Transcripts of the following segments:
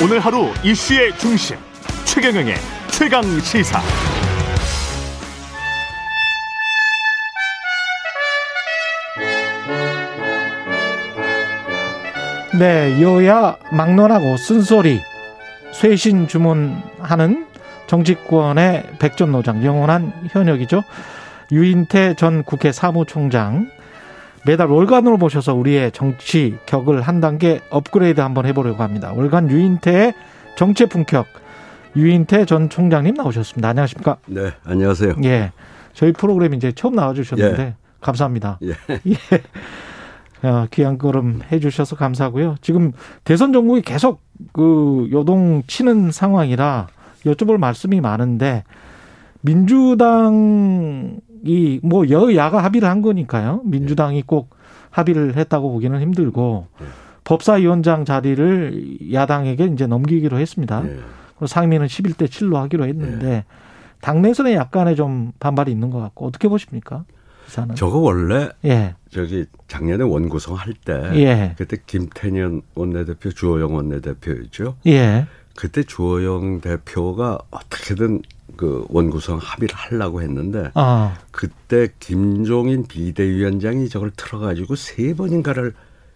오늘 하루 이슈의 중심 최경영의 최강 시사. 네, 여야 막론하고 쓴소리, 쇄신 주문하는 정치권의 백전노장 영원한 현역이죠. 유인태 전 국회 사무총장 매달 월간으로 모셔서 우리의 정치 격을 한 단계 업그레이드 한번 해보려고 합니다. 월간 유인태의 정치 품격 유인태 전 총장님 나오셨습니다. 안녕하십니까? 네, 안녕하세요. 예, 저희 프로그램 이제 처음 나와주셨는데 예. 감사합니다. 예. 예. 어, 귀한 걸음 해주셔서 감사하고요. 지금 대선 정국이 계속 그 요동 치는 상황이라 여쭤볼 말씀이 많은데 민주당 이 뭐 여야가 합의를 한 거니까요. 민주당이 꼭 합의를 했다고 보기는 힘들고 예. 법사위원장 자리를 야당에게 이제 넘기기로 했습니다. 예. 그리고 상임위는 11대 7로 하기로 했는데 당내에서는 약간의 좀 반발이 있는 것 같고 어떻게 보십니까? 기사는. 저거 원래 예. 저기 작년에 원구성 할때 예. 그때 김태년 원내대표 주호영 원내대표였죠. 예. 그때 주호영 대표가 어떻게든 그 원구성 합의를 하려고 했는데 아. 그때 김종인 비대위원장이 저걸 틀어가지고 세 번인가를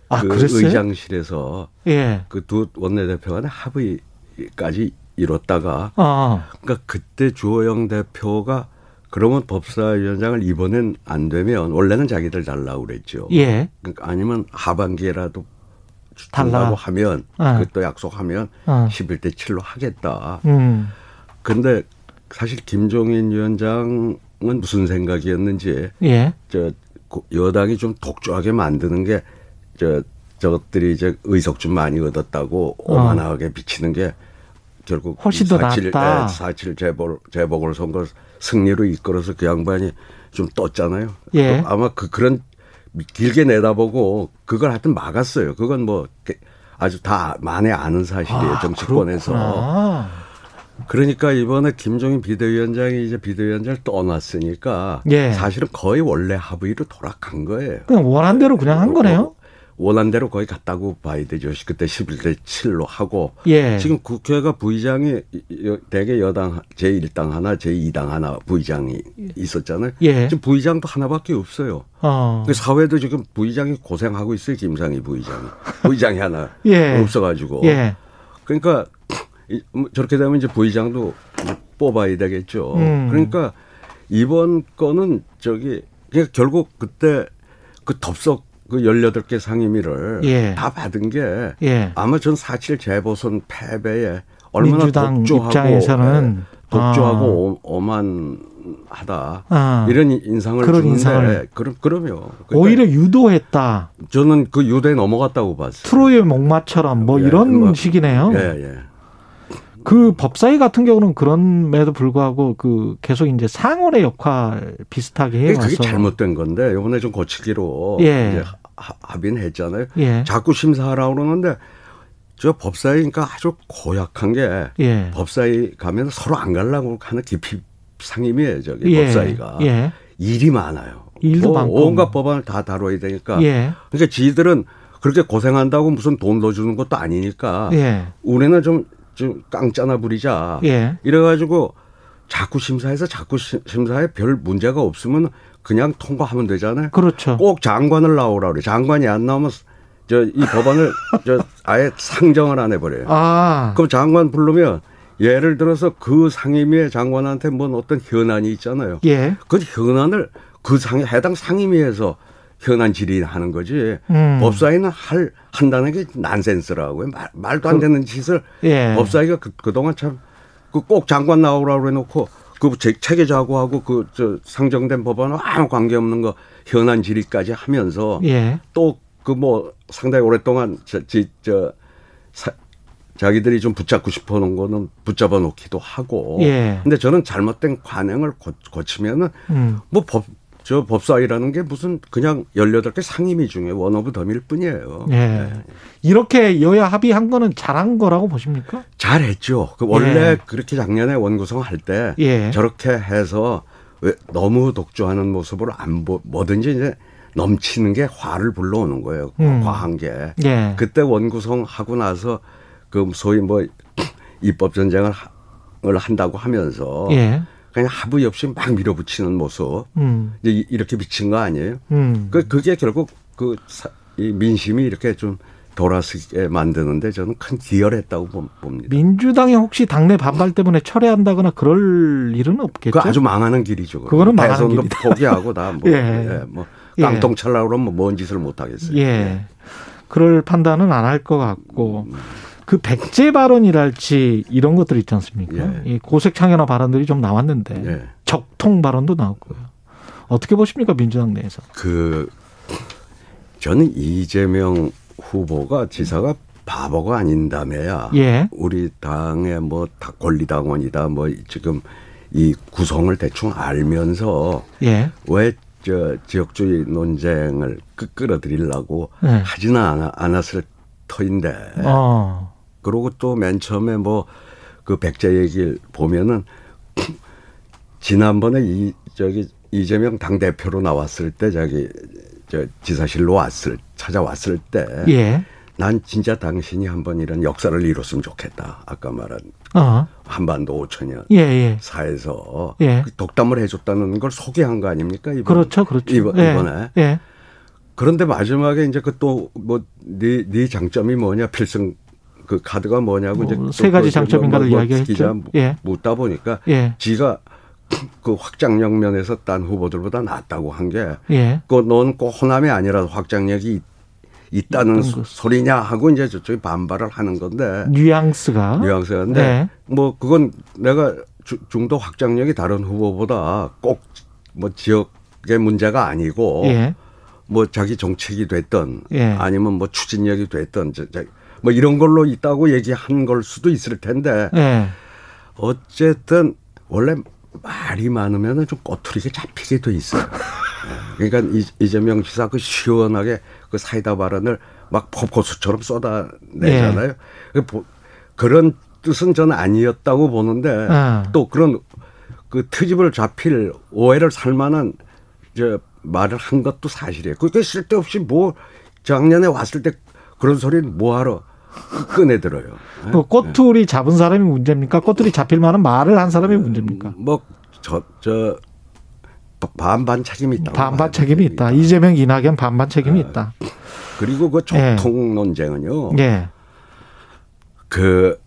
아, 그 그랬어요? 의장실에서 예. 그두 원내대표 간의 합의까지 이뤘다가 아. 그러니까 그때 주호영 대표가 그러면 법사위원장을 이번엔 안 되면 원래는 자기들 달라고 그랬죠. 예. 그러니까 아니면 하반기에라도 달라. 준다고 하면 아. 그것도 약속하면 아. 11대 7로 하겠다. 음. 근데 사실 김종인 위원장은 무슨 생각이었는지 예. 저 고- 여당이 좀 독주하게 만드는 게 저 저것들이 이제 의석 좀 많이 얻었다고 어. 오만하게 비치는 게 결국 훨씬 더 4.7, 낫다. 4.7 재벌 재보궐 선거 승리로 이끌어서 그 양반이 좀 떴잖아요. 예. 그 아마 그 그런 길게 내다보고 그걸 하여튼 막았어요. 그건 뭐 아주 다 만에 아는 사실이에요. 정치권에서. 그렇구나. 그러니까 이번에 김종인 비대위원장이 이제 비대위원장을 떠났으니까 예. 사실은 거의 원래 합의로 돌아간 거예요. 그냥 원한 대로 그냥 한 거네요. 원한 대로 거의 갔다고 봐야 되죠. 그때 11대 7로 하고 예. 지금 국회가 부의장이 여- 대개 여당 제1당 하나, 제2당 하나 부의장이 있었잖아요. 예. 지금 부의장도 하나밖에 없어요. 어. 그 사회도 지금 부의장이 고생하고 있어요. 김상희 부의장이. 부의장이 하나 예. 없어가지고. 예. 그러니까 이- 뭐 저렇게 되면 이제 부의장도 뽑아야 되겠죠. 음. 그러니까 이번 거는 저기 그냥 결국 그때 그 덥석 그 18개 상임위를 예. 다 받은 게 예. 아마 전4.7 재보선 패배에 얼마나 민주당 독조하고 입장에서는 예, 독조하고 아. 오- 오만하다 아. 이런 인상을 그런 주는데 인상을. 그럼 그럼요. 그러니까 오히려 유도했다. 저는 그 유대에 넘어갔다고 봤어요. 트로이의 목마처럼 뭐 예, 이런 뭐, 식이네요. 예, 예. 그 법사위 같은 경우는 그런에도 불구하고 그 계속 이제 상원의 역할 비슷하게 해와서 그게 잘못된 건데 이번에 좀 고치기로 예. 이제 하- 합의는 했잖아요. 예. 자꾸 심사하라고 그러는데 저 법사위니까 아주 고약한 게 예. 법사위 가면 서로 안 가려고 하는 깊이 상임이에요. 저기 예. 법사위가 예. 일이 많아요. 일도 뭐 많고. 온갖 법안을 다 다뤄야 되니까. 예. 그러니까 지들은 그렇게 고생한다고 무슨 돈더 주는 것도 아니니까 예. 우리는 좀, 좀 깡짜나 부리자. 예. 이래가지고 자꾸 심사해서 자꾸 시- 심사에 별 문제가 없으면 그냥 통과하면 되잖아요. 그렇죠. 꼭 장관을 나오라 그래. 장관이 안 나오면 저 이 법안을 저 아예 상정을 안 해버려요. 아. 그럼 장관 부르면 예를 들어서 그 상임위의 장관한테 뭔 어떤 현안이 있잖아요. 예. 그 현안을 그 상, 해당 상임위에서 현안 질의하는 거지. 음. 법사위는 할, 한다는 게 난센스라고요. 말, 말도 안 되는 짓을 예. 법사위가 그, 그동안 참, 그 꼭 장관 나오라고 해놓고 그 제- 체계 자고하고 그, 저, 상정된 법안은 아무 관계 없는 거 현안 질의까지 하면서 예. 또그 뭐 상당히 오랫동안 저, 지- 저, 사, 자기들이 좀 붙잡고 싶어 놓은 거는 붙잡아 놓기도 하고. 예. 근데 저는 잘못된 관행을 고, 고치면은 음. 뭐 법, 저 법사위라는 게 무슨 그냥 18개 상임위 중에 one of them일 뿐이에요. 예. 이렇게 여야 합의한 거는 잘한 거라고 보십니까? 잘했죠. 그 원래 예. 그렇게 작년에 원구성 할 때 예. 저렇게 해서 왜 너무 독주하는 모습을 안 보, 뭐든지 이제 넘치는 게 화를 불러오는 거예요. 음. 과한 게. 예. 그때 원구성 하고 나서 그 소위 뭐 입법 전쟁을 을 한다고 하면서 예. 그냥 하부 없이 막 밀어붙이는 모습 음. 이제 이- 이렇게 비친 거 아니에요? 음. 그 그게 결국 그 이 민심이 이렇게 좀 돌아서게 만드는데 저는 큰 기여했다고 봅- 봅니다. 민주당이 혹시 당내 반발 때문에 철회한다거나 그럴 일은 없겠죠? 그 아주 망하는 길이죠. 그거는 망하는 대선도 길이다. 포기하고 다뭐 예. 예. 뭐 예. 깡통 찰라 그러면 뭔 짓을 못 하겠어요. 예. 그럴 판단은 안 할 것 같고 그 백제 발언이랄지 이런 것들 있지 않습니까? 예. 이 고색 창연화 발언들이 좀 나왔는데 예. 적통 발언도 나왔고요. 어떻게 보십니까 민주당 내에서? 그 저는 이재명 후보가 지사가 바보가 아닌다며야 예. 우리 당의 뭐 다 권리당원이다 뭐 지금 이 구성을 대충 알면서 예. 왜 저 지역주의 논쟁을 끄- 끌어들이려고 네. 하지는 않았을 터인데 어. 그러고 또 맨 처음에 뭐 그 백제 얘기를 보면은 지난번에 이 저기 이재명 당 대표로 나왔을 때 저기 저 지사실로 왔을 찾아왔을 때난 예. 진짜 당신이 한번 이런 역사를 이뤘으면 좋겠다. 아까 말한 어. 한반도 5천년 예, 예. 사에서 예. 그 덕담을 해줬다는 걸 소개한 거 아닙니까? 이번, 그렇죠. 그렇죠. 이번, 예. 이번에 예. 그런데 마지막에 이제 그 또 뭐네 네 장점이 뭐냐 필승 그 카드가 뭐냐고 뭐 이제 세 가지 또 장점인가를 뭐 이야기했죠. 기자 예. 묻다 보니까 예. 지가 그 확장력 면에서 딴 후보들보다 낫다고 한게 예. 그넌꼭 호남이 아니라 확장력이 있- 있다는 소- 것. 소리냐 하고 이제 저쪽이 반발을 하는 건데 뉘앙스가 뉘앙스인데 네. 뭐 그건 내가 주- 중도 확장력이 다른 후보보다 꼭 뭐 지역의 문제가 아니고 예. 뭐 자기 정책이 됐던 예. 아니면 뭐 추진력이 됐던 뭐 이런 걸로 있다고 얘기한 걸 수도 있을 텐데 예. 어쨌든 원래 말이 많으면은 좀 꼬투리가 잡히게 돼 있어요. 예. 그러니까 이- 이재명 지사 그 시원하게 그 사이다 발언을 막 폭포수처럼 쏟아내잖아요. 그 보- 그런 뜻은 저는 아니었다고 보는데 아. 또 그런 그 트집을 잡힐 오해를 살 만한 저 말을 한 것도 사실이에요. 그게 쓸데없이 뭐 작년에 왔을 때 그런 소리는 뭐하러 꺼내들어요. 예? 그 꼬투리 잡은 사람이 문제입니까? 꼬투리 잡힐 만한 말을 한 사람이 문제입니까? 뭐저 저 반반 책임이 있다. 반반 책임이 있다. 이재명, 이낙연 반반 책임이 있다. 그리고 그 예. 적통 논쟁은요. 예. 그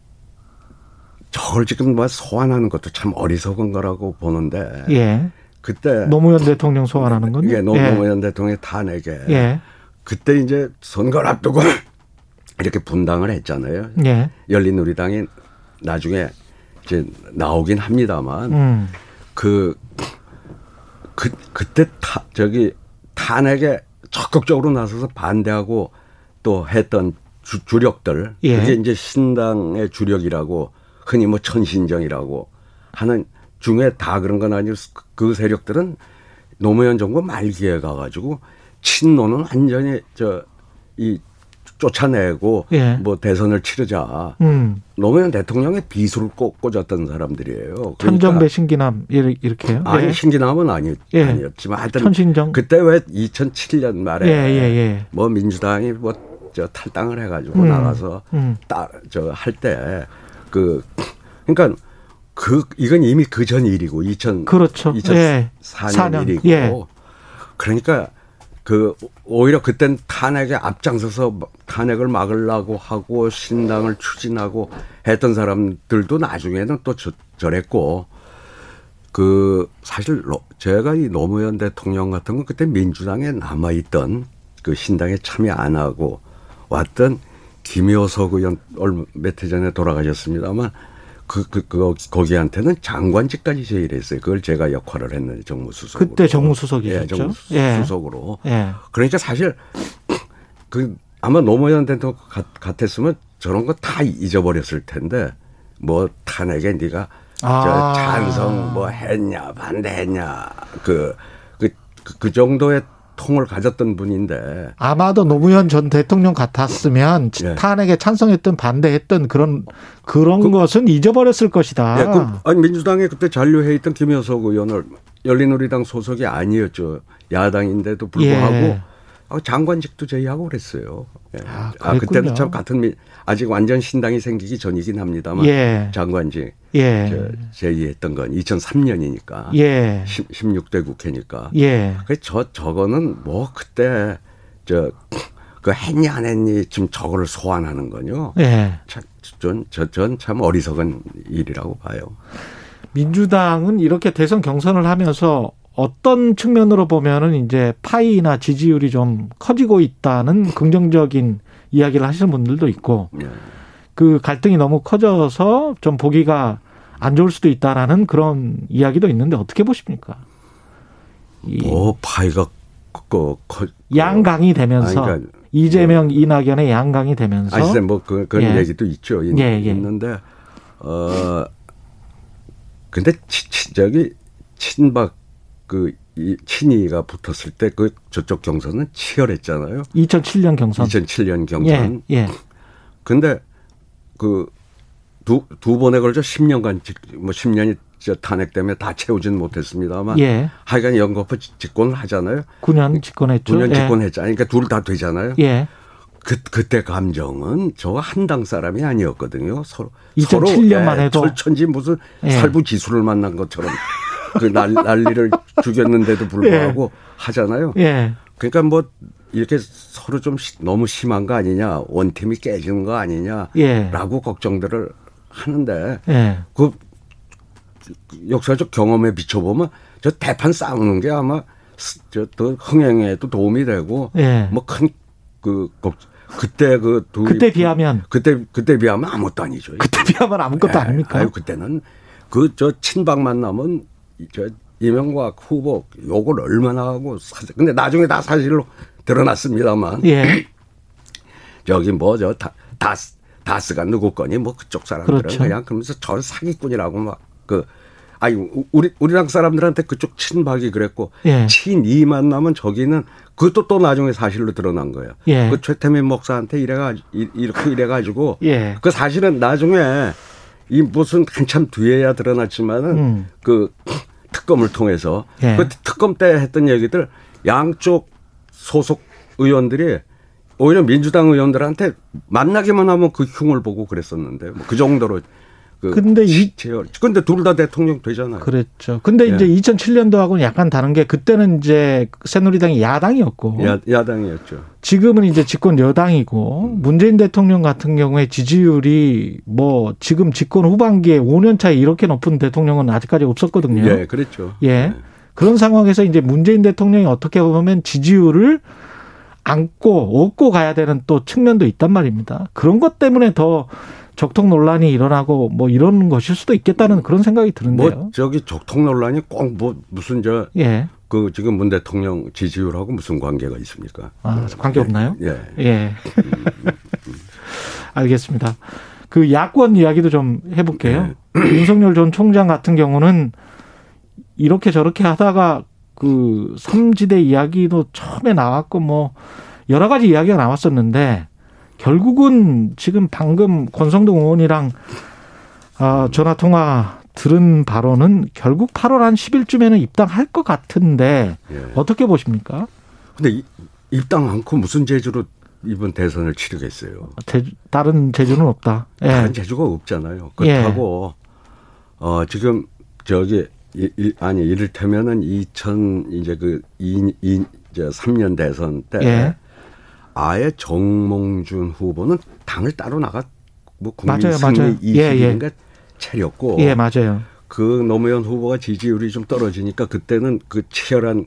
저걸 지금 뭐 소환하는 것도 참 어리석은 거라고 보는데 예. 그때 노무현 대통령 소환하는 건요? 이게 노무현 대통령의 탄핵에 예. 그때 이제 선거를 앞두고 이렇게 분당을 했잖아요. 예. 열린우리당이 나중에 이제 나오긴 합니다만 음. 그, 그, 그때 타, 저기 탄핵에 적극적으로 나서서 반대하고 또 했던 주, 주력들. 예. 그게 이제 신당의 주력이라고 흔히 뭐 천신정이라고 하는 중에 다 그런 건 아니고 그 세력들은 노무현 정부 말기에 가가지고 친노는 완전히 저 이 쫓아내고 예. 뭐 대선을 치르자. 음. 노무현 대통령의 비수를 꽂, 꽂았던 사람들이에요. 천정배 신기남 이렇- 이렇게요. 그러니까 아니 예. 신기남은 아니, 예. 아니었지만 하여튼 천신정. 그때 왜 2007년 말에 예, 예, 예. 뭐 민주당이 뭐 저 탈당을 해가지고 음, 나가서 음. 딱저 할 때 그 그러니까 그 이건 이미 그 전 일이고 2000 그렇죠. 2004년 예. 4년. 일이고 예. 그러니까 그 오히려 그땐 탄핵에 앞장서서 탄핵을 막으려고 하고 신당을 추진하고 했던 사람들도 나중에는 또 저, 저랬고 그 사실 노- 제가 이 노무현 대통령 같은 건 그때 민주당에 남아 있던 그 신당에 참여 안 하고 왔던 김효석 의원 얼마 몇 해 전에 돌아가셨습니다만 그, 그, 그, 거기한테는 장관직까지 제의했어요. 그걸 제가 역할을 했는데 정무수석으로. 그때 정무수석이셨죠? 예, 예. 정무수석으로. 예. 그러니까 사실 그 아마 노무현 대통령 같- 같았으면 저런 거 다 잊어버렸을 텐데 뭐 탄핵에 네가 아. 저 찬성 뭐 했냐 반대했냐 그 그, 그, 그 정도의 통을 가졌던 분인데 아마도 노무현 전 대통령 같았으면 예. 탄핵에 찬성했던 반대했던 그런 그런 것은 잊어버렸을 것이다. 예, 그, 아니 민주당에 그때 잔류해 있던 김효석 의원을 열린우리당 소속이 아니었죠 야당인데도 불구하고 예. 아, 어, 장관직도 제의하고 그랬어요. 예. 아, 아. 그때는 참 같은 미, 아직 완전 신당이 생기기 전이긴 합니다만 예. 장관직 예. 저, 제의했던 건 2003년이니까 예. 10, 16대 국회니까. 예. 그저 저거는 뭐 그때 저 그 했니 안 했니 지금 저거를 소환하는 건요. 예. 전전 참 어리석은 일이라고 봐요. 민주당은 이렇게 대선 경선을 하면서 어떤 측면으로 보면은 이제 파이나 지지율이 좀 커지고 있다는 긍정적인 이야기를 하시는 분들도 있고 예. 그 갈등이 너무 커져서 좀 보기가 안 좋을 수도 있다라는 그런 이야기도 있는데 어떻게 보십니까? 이뭐 파이가 그, 그, 양강이 되면서 아니, 그러니까 이재명 이낙연의 양강이 되면서 아시죠? 뭐 그, 그런 예. 얘기도 있죠. 있, 예, 예. 있는데 어 근데 치, 치, 저기 친박 그 이, 친이가 붙었을 때 그 저쪽 경선은 치열했잖아요. 2007년 경선 2007년 경선. 예, 예. 근데 그 두 두 번에 걸쳐 10년간 직- 뭐 10년이 저 탄핵 때문에 다 채우지는 못했습니다만 예. 하여간 연거푸 집권을 하잖아요. 9년 집권했죠. 9년 예. 집권했잖아요. 그러니까 둘 다 되잖아요. 예. 그 그때 감정은 저 한당 사람이 아니었거든요. 서로 2007 년만 서로, 예, 해도. 철천지 무슨 예. 살부 지수를 만난 것처럼 그 난, 난리를 죽였는데도 불구하고 하잖아요. 예. 그러니까 뭐 이렇게 서로 좀 시- 너무 심한 거 아니냐, 원팀이 깨지는 거 아니냐라고 예. 걱정들을 하는데 예. 그 역사적 경험에 비춰보면 저 대판 싸우는 게 아마 저또 흥행에도 도움이 되고 예. 뭐큰그 그때 그 두 그때 비하면 그때 그때 비하면 아무것도 아니죠. 그때 비하면 아무것도 예, 아닙니까? 아유 그때는 그 저 친박 만나면 이- 저 이명박 후보 욕을 얼마나 하고 사- 근데 나중에 다 사실로 드러났습니다만 예. 저기 뭐저 다스 다스가 누구 거니 뭐 그쪽 사람들은 그렇죠. 그냥 그러면서 저 사기꾼이라고 막 그 아니 우리 우리랑 사람들한테 그쪽 친박이 그랬고 예. 친이 만 나면 저기는 그것도 또 나중에 사실로 드러난 거예요. 예. 그 최태민 목사한테 이래가 이- 이렇게 이래가지고 예. 그 사실은 나중에 이 무슨 한참 뒤에야 드러났지만은 음. 그 특검을 통해서 예. 그 특검 때 했던 얘기들 양쪽 소속 의원들이 오히려 민주당 의원들한테 만나기만 하면 그 흉을 보고 그랬었는데 뭐 그 정도로 그 근데 이- 치열. 근데 둘 다 대통령 되잖아요. 그랬죠. 근데 예. 이제 2007년도하고는 약간 다른 게 그때는 이제 새누리당이 야당이었고 야, 야당이었죠. 지금은 이제 집권 여당이고 문재인 대통령 같은 경우에 지지율이 뭐 지금 집권 후반기에 5년 차에 이렇게 높은 대통령은 아직까지 없었거든요. 예, 그랬죠. 예. 그런 상황에서 이제 문재인 대통령이 어떻게 보면 지지율을 안고 얻고 가야 되는 또 측면도 있단 말입니다. 그런 것 때문에 더 적통 논란이 일어나고 뭐 이런 것일 수도 있겠다는 그런 생각이 드는데요. 뭐 저기 적통 논란이 꼭 뭐 무슨 저그 예. 지금 문 대통령 지지율하고 무슨 관계가 있습니까? 아, 관계 없나요? 예. 예. 알겠습니다. 그 야권 이야기도 좀 해볼게요. 윤석열 전 총장 같은 경우는 이렇게 저렇게 하다가 그 삼지대 이야기도 처음에 나왔고 뭐 여러 가지 이야기가 나왔었는데 결국은 지금 방금 권성동 의원이랑 아, 전화 통화 들은 바로는 결국 8월 한 10일쯤에는 입당할 것 같은데 예. 어떻게 보십니까? 근데 이- 입당 않고 무슨 재주로 이번 대선을 치르겠어요. 제- 다른 재주는 없다. 예. 다른 재주가 없잖아요. 그렇다고 어 지금 저기 이, 이, 아니 이를테면은 2000 이제 그 이 이, 이제 3년 대선 때 예. 아예 정몽준 후보는 당을 따로 나가 뭐 국민 맞아요, 승리 맞아요. 예, 20인가 차렸고 예, 맞아요. 그 노무현 후보가 지지율이 좀 떨어지니까 그때는 그 치열한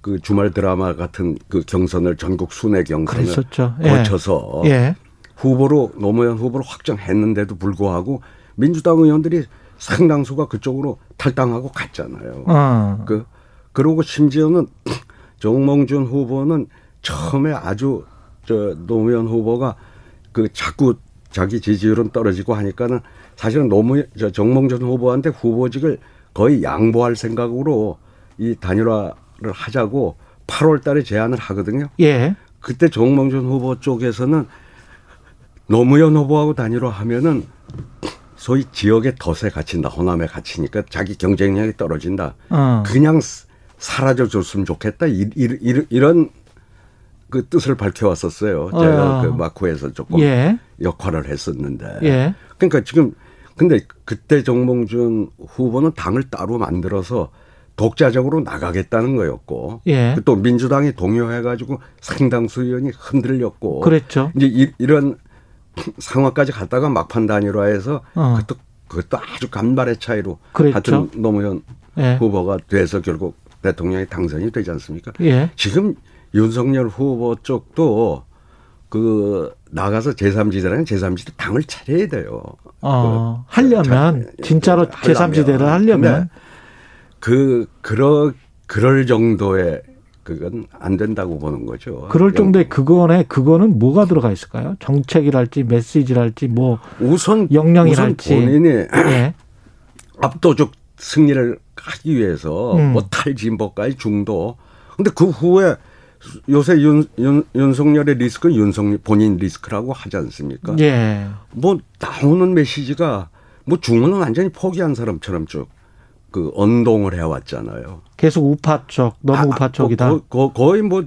그 주말 드라마 같은 그 경선을 전국 순회 경선을 그랬었죠. 예. 거쳐서 예. 후보로 노무현 후보로 확정했는데도 불구하고 민주당 의원들이 상당수가 그쪽으로 탈당하고 갔잖아요. 어. 그 그러고 심지어는 정몽준 후보는 처음에 아주 저 노무현 후보가 그 자꾸 자기 지지율은 떨어지고 하니까는 사실은 노무 저 정몽준 후보한테 후보직을 거의 양보할 생각으로 이 단일화를 하자고 8월 달에 제안을 하거든요. 예. 그때 정몽준 후보 쪽에서는 노무현 후보하고 단일화 하면은 소위 지역의 덫에 갇힌다. 호남에 갇히니까 자기 경쟁력이 떨어진다. 어. 그냥 사라져 줬으면 좋겠다. 이, 이, 이, 이 런 그 뜻을 밝혀왔었어요. 제가 어. 그 마쿠에서 조금 예. 역할을 했었는데. 예. 그러니까 지금 근데 그때 정몽준 후보는 당을 따로 만들어서 독자적으로 나가겠다는 거였고 예. 또 민주당이 동요해가지고 상당수 의원이 흔들렸고 그랬죠. 이제 이, 이런 상황까지 갔다가 막판 단일화해서 어. 그것도 그것도 아주 간발의 차이로 그랬죠. 하여튼 노무현 예. 후보가 돼서 결국 대통령이 당선이 되지 않습니까? 예. 지금 윤석열 후보 쪽도 그 나가서 제3지대라는 제3지대 당을 차려야 돼요. 어, 그, 하려면 자- 진짜로 하려면. 제3지대를 하려면 그 그러 그럴 정도의 그건 안 된다고 보는 거죠. 그럴 정도의 그거네 그거는 뭐가 들어가 있을까요? 정책이랄지 메시지랄지 뭐 우선 역량이랄지. 우선 본인이 예. 압도적 승리를 하기 위해서 음. 뭐 탈진보까지 중도. 근데 그 후에 요새 윤, 윤, 윤석열의 리스크 윤석 본인 리스크라고 하지 않습니까? 예. 뭐 나오는 메시지가 뭐 중원은 완전히 포기한 사람처럼 쭉 그 언동을 해왔잖아요. 계속 우파 쪽 너무 아, 우파 쪽이다. 거, 거, 거의 뭐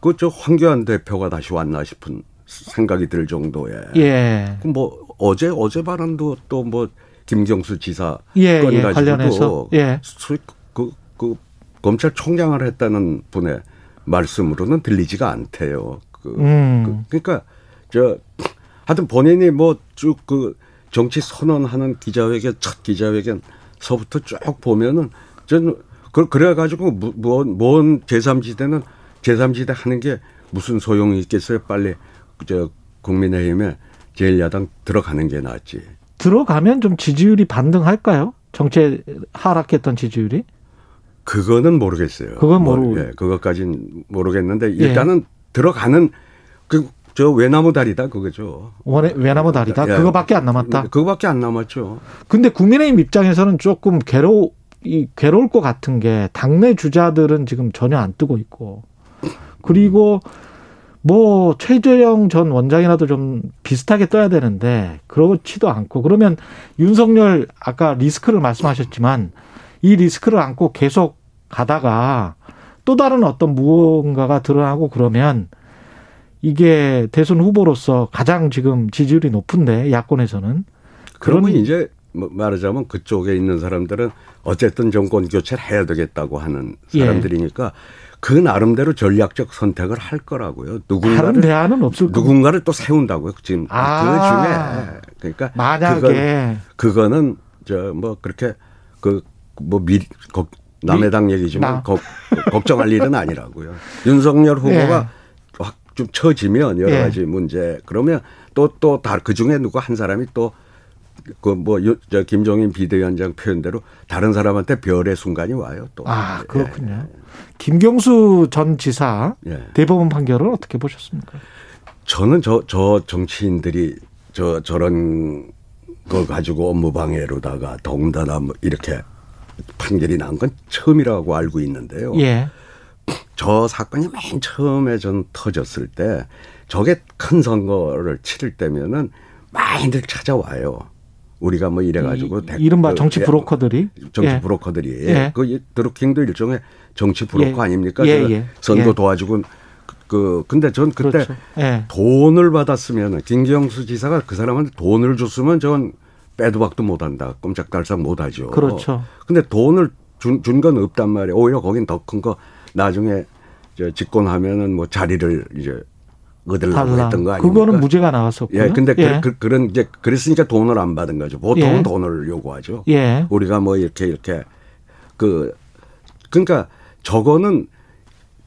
그저 황교안 대표가 다시 왔나 싶은 생각이 들 정도의. 예. 그뭐 어제 어제 발언도 또 뭐 김경수 지사 예, 건 예, 가지고도 예. 수- 그, 그 검찰총장을 했다는 분의 말씀으로는 들리지가 않대요. 그, 음. 그, 그러니까 저 하여튼 본인이 뭐 쭉 그 정치 선언하는 기자회견 첫 기자회견 서부터 쭉 보면은 저는 그 그래 가지고 뭔뭔 제3지대는 제3지대 하는 게 무슨 소용이 있겠어요? 빨리 저 국민의힘에 제1야당 들어가는 게 낫지. 들어가면 좀 지지율이 반등할까요? 정체 하락했던 지지율이? 그거는 모르겠어요. 그건 뭐, 모르고. 예, 그것까진 모르겠는데 예. 일단은 들어가는 그 저 외나무 다리다 그거죠. 원해 외나무 다리다. 예. 그거밖에 안 남았다. 그거밖에 안 남았죠. 근데 국민의힘 입장에서는 조금 괴로 이 괴로울 것 같은 게 당내 주자들은 지금 전혀 안 뜨고 있고 그리고 뭐 최재형 전 원장이라도 좀 비슷하게 떠야 되는데 그렇지도 않고 그러면 윤석열 아까 리스크를 말씀하셨지만 이 리스크를 안고 계속 가다가 또 다른 어떤 무언가가 드러나고 그러면 이게 대선 후보로서 가장 지금 지지율이 높은데 야권에서는 그러면 그런- 이제 뭐 말하자면 그쪽에 있는 사람들은 어쨌든 정권 교체를 해야 되겠다고 하는 예. 사람들이니까 그 나름대로 전략적 선택을 할 거라고요. 누군가를 대안은 없을 거 누군가를 또 세운다고요. 지금 아. 그 중에 그러니까 만약에 그건, 는저 뭐 그렇게 그뭐 미리 걱- 남의 당 얘기지만 나. 걱, 걱정할 일은 아니라고요. 윤석열 후보가 확 좀 처지면 여러 예. 가지 문제 그러면 또 또 다 그 중에 누구 한 사람이 또 그뭐저 김종인 비대위원장 표현대로 다른 사람한테 별의 순간이 와요 또. 아 그렇군요. 김경수 전 지사 예. 예. 대법원 판결을 어떻게 보셨습니까? 저는 저, 저 정치인들이 저, 저런 거 가지고 업무 방해로다가 더군다나 뭐 이렇게 판결이 난 건 처음이라고 알고 있는데요. 예. 저 사건이 맨 처음에 전 터졌을 때 저게 큰 선거를 치를 때면은 많이들 찾아와요. 우리가 뭐 이래가지고 이- 대- 이른바 그, 정치 예, 브로커들이 정치 예. 브로커들이 예. 그 이- 드루킹도 일종의 정치 브로커 예. 아닙니까? 예, 그 예. 선거 예. 도와주고 그 근데 전 그때 그렇죠. 예. 돈을 받았으면 김경수 지사가 그 사람한테 돈을 줬으면 저건 빼도 박도 못한다. 꼼짝달싹 못하죠. 그렇죠. 근데 돈을 준 건 없단 말이에요. 오히려 거긴 더 큰 거 나중에 저 집권하면은 뭐 자리를 이제 얻으려고. 했던 거 아닙니까? 그거는 무죄가 나왔었고요. 예, 근데 예. 그, 그, 런 이제 그랬으니까 돈을 안 받은 거죠. 보통은 예. 돈을 요구하죠. 예. 우리가 뭐 이렇게 이렇게 그 그러니까 저거는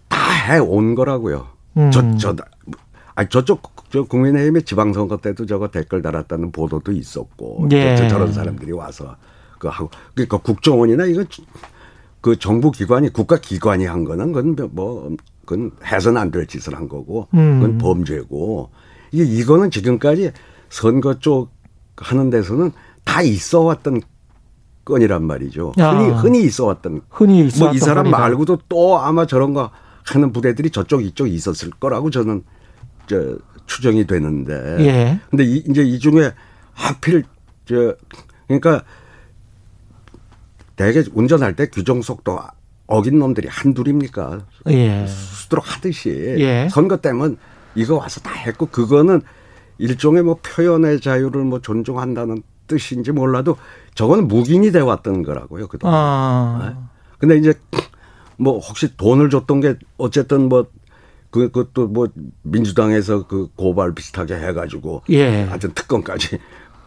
다 해 온 거라고요. 음. 저, 저, 아 저쪽 저 국민의힘의 지방선거 때도 저거 댓글 달았다는 보도도 있었고 예. 저, 저런 사람들이 와서 그 하고 그러니까 국정원이나 이거 그 정부 기관이 국가 기관이 한 거는 그건 뭐 그건 해서는 안 될 짓을 한 거고 그건 음. 범죄고 이게 이거는 지금까지 선거 쪽 하는 데서는 다 있어 왔던 건이란 말이죠. 야. 흔히 흔히 있어 왔던 흔히 뭐 있었던 이 사람 건이다. 말고도 또 아마 저런 거 하는 부대들이 저쪽 이쪽 있었을 거라고 저는 저 추정이 되는데. 예. 근데 이, 이제 이 중에 하필 저 그러니까 대개 운전할 때 규정 속도 어긴 놈들이 한둘입니까? 예. 수두룩 하듯이 예. 선거 때면 이거 와서 다 했고 그거는 일종의 뭐 표현의 자유를 뭐 존중한다는 뜻인지 몰라도 저거는 묵인이 돼 왔던 거라고요. 그동안. 아. 네? 근데 이제 뭐 혹시 돈을 줬던 게 어쨌든 뭐 그, 그것도 뭐 민주당에서 그 고발 비슷하게 해가지고 예. 하여튼 특검까지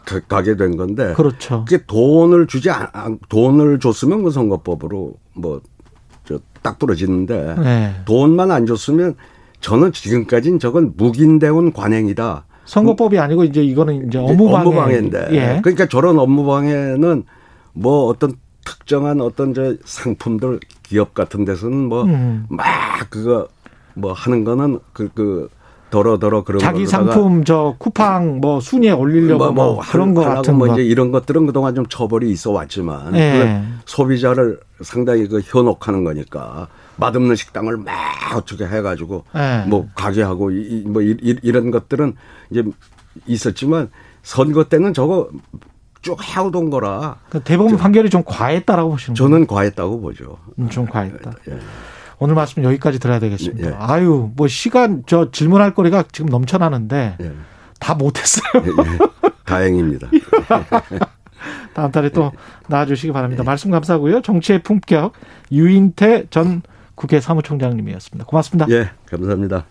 가- 가게 된 건데 그렇죠. 그게 돈을 주지 않, 안- 돈을 줬으면 그 선거법으로 뭐저딱 부러지는데 네. 돈만 안 줬으면 저는 지금까지는 저건 묵인되온 관행이다. 선거법이 아니고 이제 이거는 이제 업무방해. 업무방해인데. 예. 그러니까 저런 업무방해는 뭐 어떤 특정한 어떤 저 상품들 기업 같은 데서는 뭐막 음. 그거 뭐 하는 거는 그, 그, 더러더러 그런 자기 상품 저 쿠팡 뭐 순위에 올리려고 뭐, 그런 거 같은 뭐 거. 이제 이런 것들은 그동안 좀 처벌이 있어 왔지만 예. 소비자를 상당히 그 현혹하는 거니까 맛없는 식당을 막 어떻게 해가지고 예. 뭐 가게 하고 이, 이- 뭐 이, 이- 이런 것들은 이제 있었지만 선거 때는 저거 쭉 해오던 거라 그 대법원 판결이 좀 과했다라고 보시는 거예요? 저는 과했다고 보죠. 음, 좀 과했다. 예. 오늘 말씀 여기까지 들어야 되겠습니다. 예. 아유, 뭐 시간 저 질문할 거리가 지금 넘쳐나는데 예. 다 못했어요. 예, 예. 다행입니다. 다음 달에 또 나와주시기 바랍니다. 말씀 감사하고요. 정치의 품격 유인태 전 국회 사무총장님이었습니다. 고맙습니다. 예, 감사합니다.